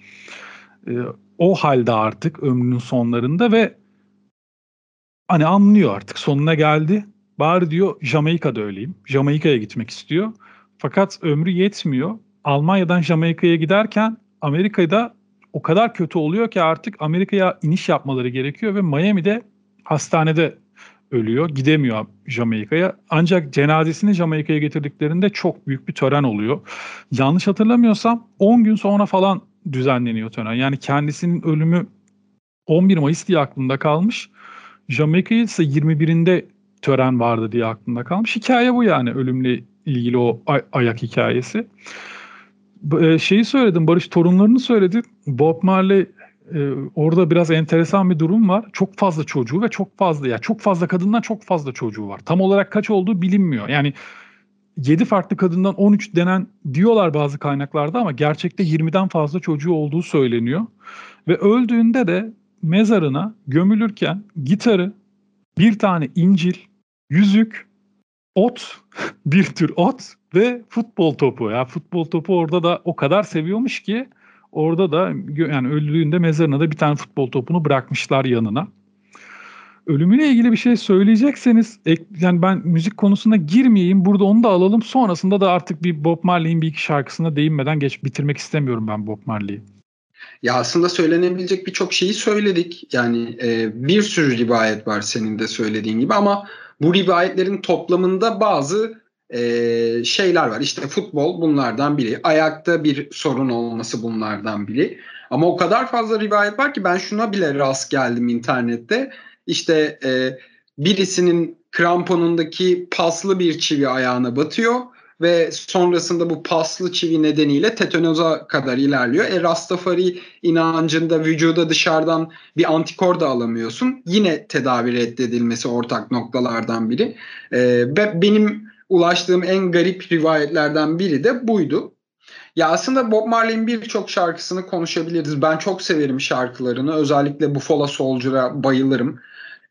Ee, o halde artık ömrünün sonlarında ve hani anlıyor artık sonuna geldi. Bari diyor Jamaika'da öleyim. Jamaika'ya gitmek istiyor. Fakat ömrü yetmiyor. Almanya'dan Jamaika'ya giderken Amerika'da o kadar kötü oluyor ki artık Amerika'ya iniş yapmaları gerekiyor ve Miami'de hastanede ölüyor. Gidemiyor Jamaika'ya. Ancak cenazesini Jamaika'ya getirdiklerinde çok büyük bir tören oluyor. Yanlış hatırlamıyorsam 10 gün sonra falan düzenleniyor tören. Yani kendisinin ölümü 11 Mayıs diye aklında kalmış. Jamaika'ya ise 21'inde tören vardı diye aklında kalmış. Hikaye bu yani ölümle ilgili o ay- ayak hikayesi. E, şeyi söyledim Barış torunlarını söyledi. Bob Marley e, orada biraz enteresan bir durum var. Çok fazla çocuğu ve çok fazla ya çok fazla kadından çok fazla çocuğu var. Tam olarak kaç olduğu bilinmiyor. Yani 7 farklı kadından 13 denen diyorlar bazı kaynaklarda ama gerçekte 20'den fazla çocuğu olduğu söyleniyor. Ve öldüğünde de mezarına gömülürken gitarı, bir tane incil, yüzük, ot, bir tür ot ve futbol topu. Ya futbol topu orada da o kadar seviyormuş ki orada da yani öldüğünde mezarına da bir tane futbol topunu bırakmışlar yanına. Ölümüyle ilgili bir şey söyleyecekseniz yani ben müzik konusuna girmeyeyim. Burada onu da alalım. Sonrasında da artık bir Bob Marley'in bir iki şarkısına değinmeden geç bitirmek istemiyorum ben Bob Marley'i. Ya aslında söylenebilecek birçok şeyi söyledik. Yani e, bir sürü rivayet var senin de söylediğin gibi ama bu rivayetlerin toplamında bazı e, şeyler var. İşte futbol bunlardan biri. Ayakta bir sorun olması bunlardan biri. Ama o kadar fazla rivayet var ki ben şuna bile rast geldim internette. İşte e, birisinin kramponundaki paslı bir çivi ayağına batıyor ve sonrasında bu paslı çivi nedeniyle tetanoza kadar ilerliyor. E Rastafari inancında vücuda dışarıdan bir antikor da alamıyorsun. Yine tedavi reddedilmesi ortak noktalardan biri. E, benim ulaştığım en garip rivayetlerden biri de buydu. Ya aslında Bob Marley'in birçok şarkısını konuşabiliriz. Ben çok severim şarkılarını. Özellikle Buffalo Soldier'a bayılırım.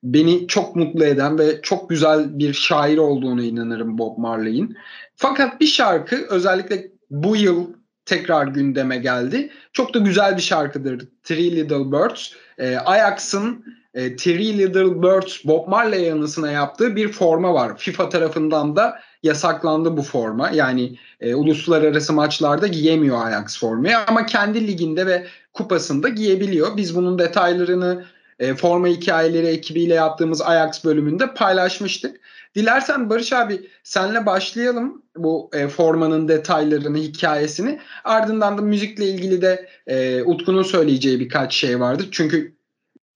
Beni çok mutlu eden ve çok güzel bir şair olduğunu inanırım Bob Marley'in. Fakat bir şarkı özellikle bu yıl tekrar gündeme geldi. Çok da güzel bir şarkıdır. Three Little Birds. E, Ajax'ın e, Three Little Birds Bob Marley yanısına yaptığı bir forma var. FIFA tarafından da yasaklandı bu forma. Yani e, uluslararası maçlarda giyemiyor Ajax formayı ama kendi liginde ve kupasında giyebiliyor. Biz bunun detaylarını e, forma hikayeleri ekibiyle yaptığımız Ajax bölümünde paylaşmıştık. Dilersen Barış abi senle başlayalım bu e, formanın detaylarını, hikayesini. Ardından da müzikle ilgili de e, Utku'nun söyleyeceği birkaç şey vardı. Çünkü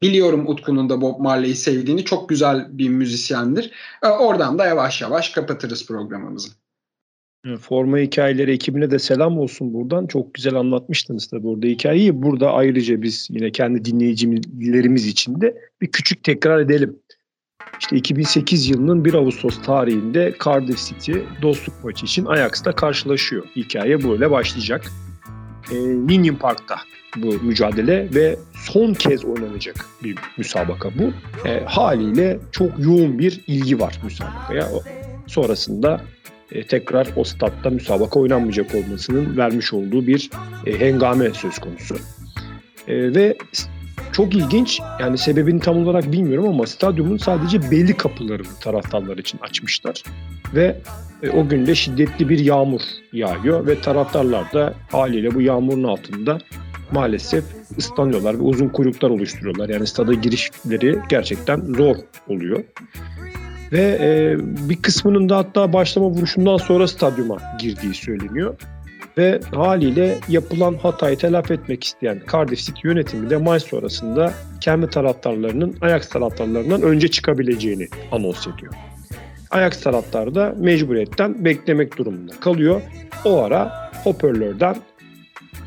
biliyorum Utku'nun da Bob Marley'i sevdiğini. Çok güzel bir müzisyendir. E, oradan da yavaş yavaş kapatırız programımızı. Forma hikayeleri ekibine de selam olsun buradan. Çok güzel anlatmıştınız tabii orada hikayeyi. Burada ayrıca biz yine kendi dinleyicilerimiz için de bir küçük tekrar edelim. İşte 2008 yılının 1 Ağustos tarihinde Cardiff City dostluk maçı için Ajax'ta karşılaşıyor. Hikaye böyle başlayacak. E, Ninian Park'ta bu mücadele ve son kez oynanacak bir müsabaka bu. E, haliyle çok yoğun bir ilgi var müsabakaya. Sonrasında e, tekrar o statta müsabaka oynanmayacak olmasının vermiş olduğu bir e, hengame söz konusu. E, ve çok ilginç. Yani sebebini tam olarak bilmiyorum ama stadyumun sadece belli kapılarını taraftarlar için açmışlar. Ve e, o gün de şiddetli bir yağmur yağıyor ve taraftarlar da haliyle bu yağmurun altında maalesef ıslanıyorlar ve uzun kuyruklar oluşturuyorlar. Yani stada girişleri gerçekten zor oluyor. Ve e, bir kısmının da hatta başlama vuruşundan sonra stadyuma girdiği söyleniyor. Ve haliyle yapılan hatayı telafi etmek isteyen Cardiff City yönetimi de maç sonrasında kendi taraftarlarının Ajax taraftarlarından önce çıkabileceğini anons ediyor. Ajax taraftarı da mecburiyetten beklemek durumunda kalıyor. O ara hoparlörden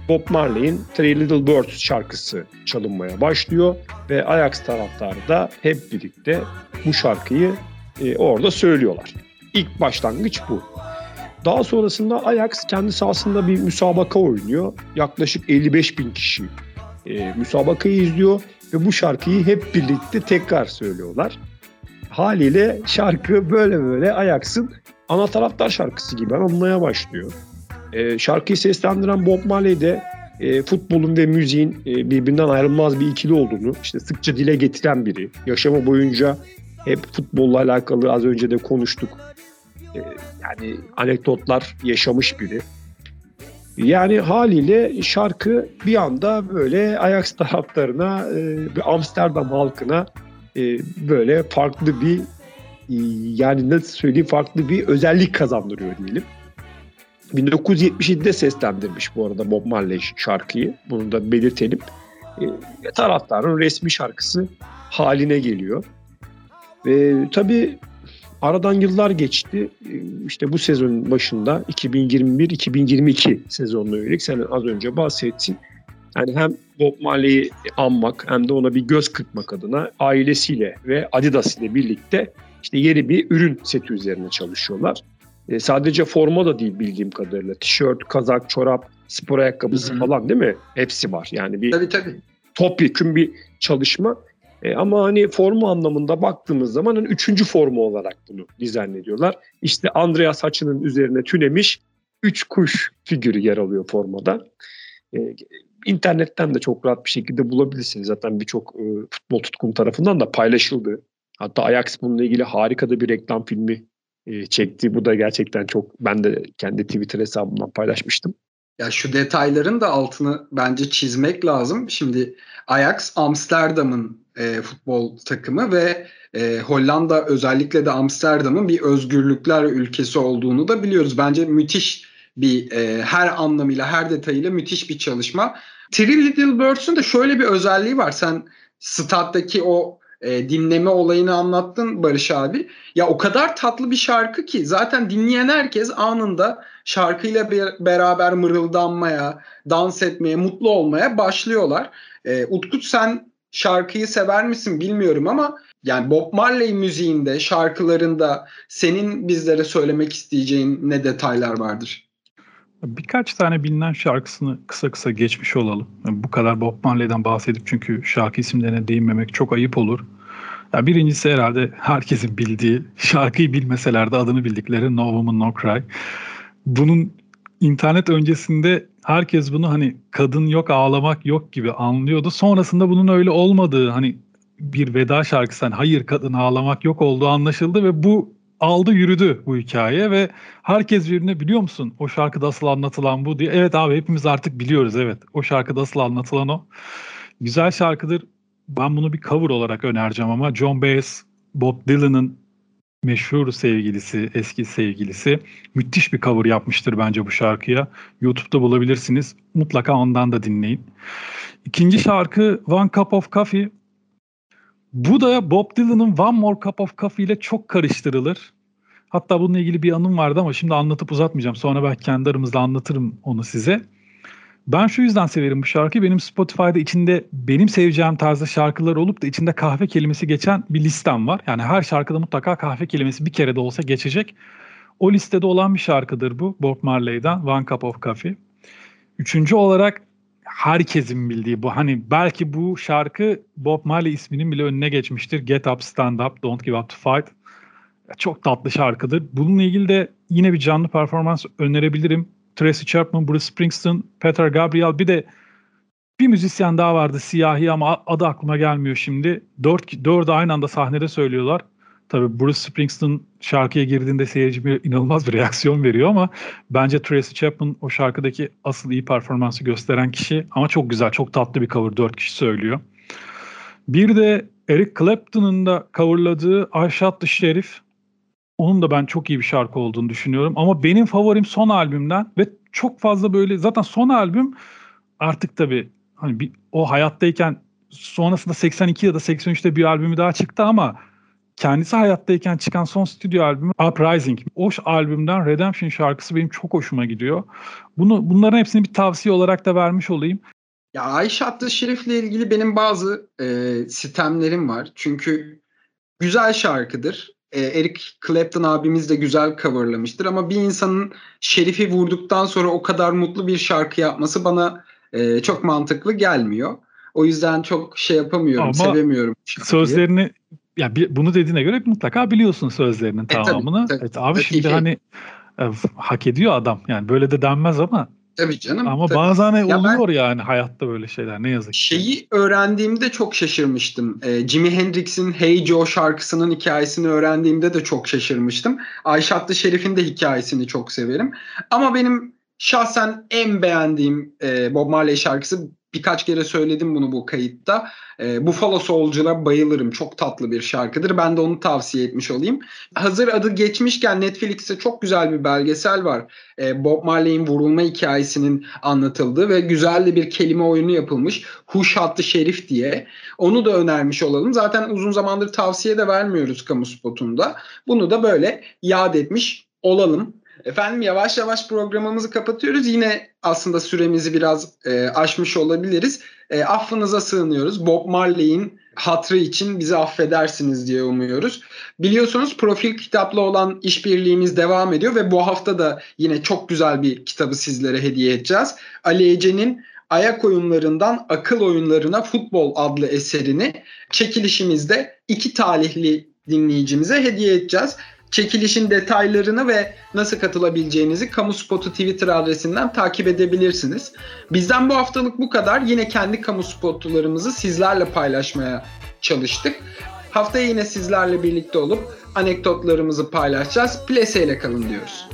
Bob Marley'in Three Little Birds şarkısı çalınmaya başlıyor ve Ajax taraftarı da hep birlikte bu şarkıyı e, orada söylüyorlar. İlk başlangıç bu. Daha sonrasında Ajax kendi sahasında bir müsabaka oynuyor. Yaklaşık 55 bin kişi e, müsabakayı izliyor ve bu şarkıyı hep birlikte tekrar söylüyorlar. Haliyle şarkı böyle böyle Ajax'ın ana taraftar şarkısı gibi anılmaya başlıyor. E, şarkıyı seslendiren Bob Marley de e, futbolun ve müziğin e, birbirinden ayrılmaz bir ikili olduğunu işte sıkça dile getiren biri. Yaşamı boyunca hep futbolla alakalı az önce de konuştuk. E, yani anekdotlar yaşamış biri. Yani haliyle şarkı bir anda böyle Ajax taraftarına, e, Amsterdam halkına e, böyle farklı bir e, yani nasıl söyleyeyim farklı bir özellik kazandırıyor diyelim. 1977'de seslendirmiş bu arada Bob Marley şarkıyı. Bunu da belirtelim. E, taraftarın resmi şarkısı haline geliyor. Ve tabii aradan yıllar geçti. E, işte bu sezonun başında 2021-2022 sezonuna yönelik sen az önce bahsettin. Yani hem Bob Marley'i anmak hem de ona bir göz kırpmak adına ailesiyle ve Adidas ile birlikte işte yeni bir ürün seti üzerine çalışıyorlar. E, sadece forma da değil bildiğim kadarıyla. Tişört, kazak, çorap, spor ayakkabısı Hı-hı. falan değil mi? Hepsi var. Yani bir tabii, tabii. topyekun bir çalışma. E, ama hani forma anlamında baktığımız zaman hani üçüncü forma olarak bunu dizayn ediyorlar. İşte Andreas Haçı'nın üzerine tünemiş üç kuş figürü yer alıyor formada. E, internetten de çok rahat bir şekilde bulabilirsiniz. Zaten birçok e, futbol tutkun tarafından da paylaşıldı. Hatta Ajax bununla ilgili harika da bir reklam filmi e, çekti. Bu da gerçekten çok ben de kendi Twitter hesabımdan paylaşmıştım. Ya şu detayların da altını bence çizmek lazım. Şimdi Ajax Amsterdam'ın e, futbol takımı ve e, Hollanda özellikle de Amsterdam'ın bir özgürlükler ülkesi olduğunu da biliyoruz. Bence müthiş bir e, her anlamıyla her detayıyla müthiş bir çalışma. Three Little Birds'ün de şöyle bir özelliği var. Sen stat'taki o e, dinleme olayını anlattın Barış abi. Ya o kadar tatlı bir şarkı ki zaten dinleyen herkes anında şarkıyla be- beraber mırıldanmaya, dans etmeye, mutlu olmaya başlıyorlar. E, Utkut sen şarkıyı sever misin bilmiyorum ama yani Bob Marley müziğinde, şarkılarında senin bizlere söylemek isteyeceğin ne detaylar vardır? Birkaç tane bilinen şarkısını kısa kısa geçmiş olalım. Yani bu kadar Bob Marley'den bahsedip çünkü şarkı isimlerine değinmemek çok ayıp olur. Ya birincisi herhalde herkesin bildiği, şarkıyı bilmeseler de adını bildikleri No Woman No Cry. Bunun internet öncesinde herkes bunu hani kadın yok ağlamak yok gibi anlıyordu. Sonrasında bunun öyle olmadığı hani bir veda şarkısı hani hayır kadın ağlamak yok olduğu anlaşıldı ve bu aldı yürüdü bu hikaye ve herkes birbirine biliyor musun o şarkıda asıl anlatılan bu diye. Evet abi hepimiz artık biliyoruz evet o şarkıda asıl anlatılan o. Güzel şarkıdır. Ben bunu bir cover olarak önereceğim ama John Baez, Bob Dylan'ın meşhur sevgilisi, eski sevgilisi müthiş bir cover yapmıştır bence bu şarkıya. YouTube'da bulabilirsiniz. Mutlaka ondan da dinleyin. İkinci şarkı One Cup of Coffee. Bu da Bob Dylan'ın One More Cup of Coffee ile çok karıştırılır. Hatta bununla ilgili bir anım vardı ama şimdi anlatıp uzatmayacağım. Sonra belki kendi aramızda anlatırım onu size. Ben şu yüzden severim bu şarkıyı. Benim Spotify'da içinde benim seveceğim tarzda şarkılar olup da içinde kahve kelimesi geçen bir listem var. Yani her şarkıda mutlaka kahve kelimesi bir kere de olsa geçecek. O listede olan bir şarkıdır bu. Bob Marley'den One Cup of Coffee. Üçüncü olarak herkesin bildiği bu. Hani belki bu şarkı Bob Marley isminin bile önüne geçmiştir. Get Up, Stand Up, Don't Give Up to Fight. Çok tatlı şarkıdır. Bununla ilgili de yine bir canlı performans önerebilirim. Tracy Chapman, Bruce Springsteen, Peter Gabriel bir de bir müzisyen daha vardı siyahi ama adı aklıma gelmiyor şimdi. Dört, dördü aynı anda sahnede söylüyorlar. Tabii Bruce Springsteen şarkıya girdiğinde seyirci bir inanılmaz bir reaksiyon veriyor ama bence Tracy Chapman o şarkıdaki asıl iyi performansı gösteren kişi ama çok güzel, çok tatlı bir cover. Dört kişi söylüyor. Bir de Eric Clapton'ın da coverladığı I Shot the Sheriff. Onun da ben çok iyi bir şarkı olduğunu düşünüyorum. Ama benim favorim son albümden ve çok fazla böyle zaten son albüm artık tabii hani bir, o hayattayken sonrasında 82 ya da 83'te bir albümü daha çıktı ama kendisi hayattayken çıkan son stüdyo albümü Uprising. O albümden Redemption şarkısı benim çok hoşuma gidiyor. Bunu bunların hepsini bir tavsiye olarak da vermiş olayım. Ya Ayşe Atlı Şerif'le ilgili benim bazı e, sistemlerim var. Çünkü güzel şarkıdır. E, Eric Clapton abimiz de güzel coverlamıştır ama bir insanın Şerif'i vurduktan sonra o kadar mutlu bir şarkı yapması bana e, çok mantıklı gelmiyor. O yüzden çok şey yapamıyorum, ama sevemiyorum. Şarkıyı. Sözlerini ya bunu dediğine göre mutlaka biliyorsun sözlerinin e, tamamını. Tabii, tabii, evet, abi tabii şimdi ki. hani e, hak ediyor adam. Yani böyle de denmez ama Tabii canım. Ama tabii. bazen ya oluyor ben, yani hayatta böyle şeyler ne yazık ki. Şeyi öğrendiğimde çok şaşırmıştım. Ee, Jimi Hendrix'in Hey Joe şarkısının hikayesini öğrendiğimde de çok şaşırmıştım. Ayşatlı Şerif'in de hikayesini çok severim. Ama benim şahsen en beğendiğim e, Bob Marley şarkısı birkaç kere söyledim bunu bu kayıtta. E, Buffalo Soldier'a bayılırım. Çok tatlı bir şarkıdır. Ben de onu tavsiye etmiş olayım. Hazır adı geçmişken Netflix'te çok güzel bir belgesel var. E, Bob Marley'in vurulma hikayesinin anlatıldığı ve güzel de bir kelime oyunu yapılmış. Huş Hattı Şerif diye. Onu da önermiş olalım. Zaten uzun zamandır tavsiye de vermiyoruz kamu spotunda. Bunu da böyle yad etmiş olalım. Efendim yavaş yavaş programımızı kapatıyoruz. Yine aslında süremizi biraz e, aşmış olabiliriz. E, affınıza sığınıyoruz. Bob Marley'in hatrı için bizi affedersiniz diye umuyoruz. Biliyorsunuz profil kitapla olan işbirliğimiz devam ediyor ve bu hafta da yine çok güzel bir kitabı sizlere hediye edeceğiz. Ali Ece'nin Ayak oyunlarından akıl oyunlarına futbol adlı eserini çekilişimizde iki talihli dinleyicimize hediye edeceğiz. Çekilişin detaylarını ve nasıl katılabileceğinizi Kamu Spotu Twitter adresinden takip edebilirsiniz. Bizden bu haftalık bu kadar. Yine kendi kamu spotlarımızı sizlerle paylaşmaya çalıştık. Haftaya yine sizlerle birlikte olup anekdotlarımızı paylaşacağız. Plese ile kalın diyoruz.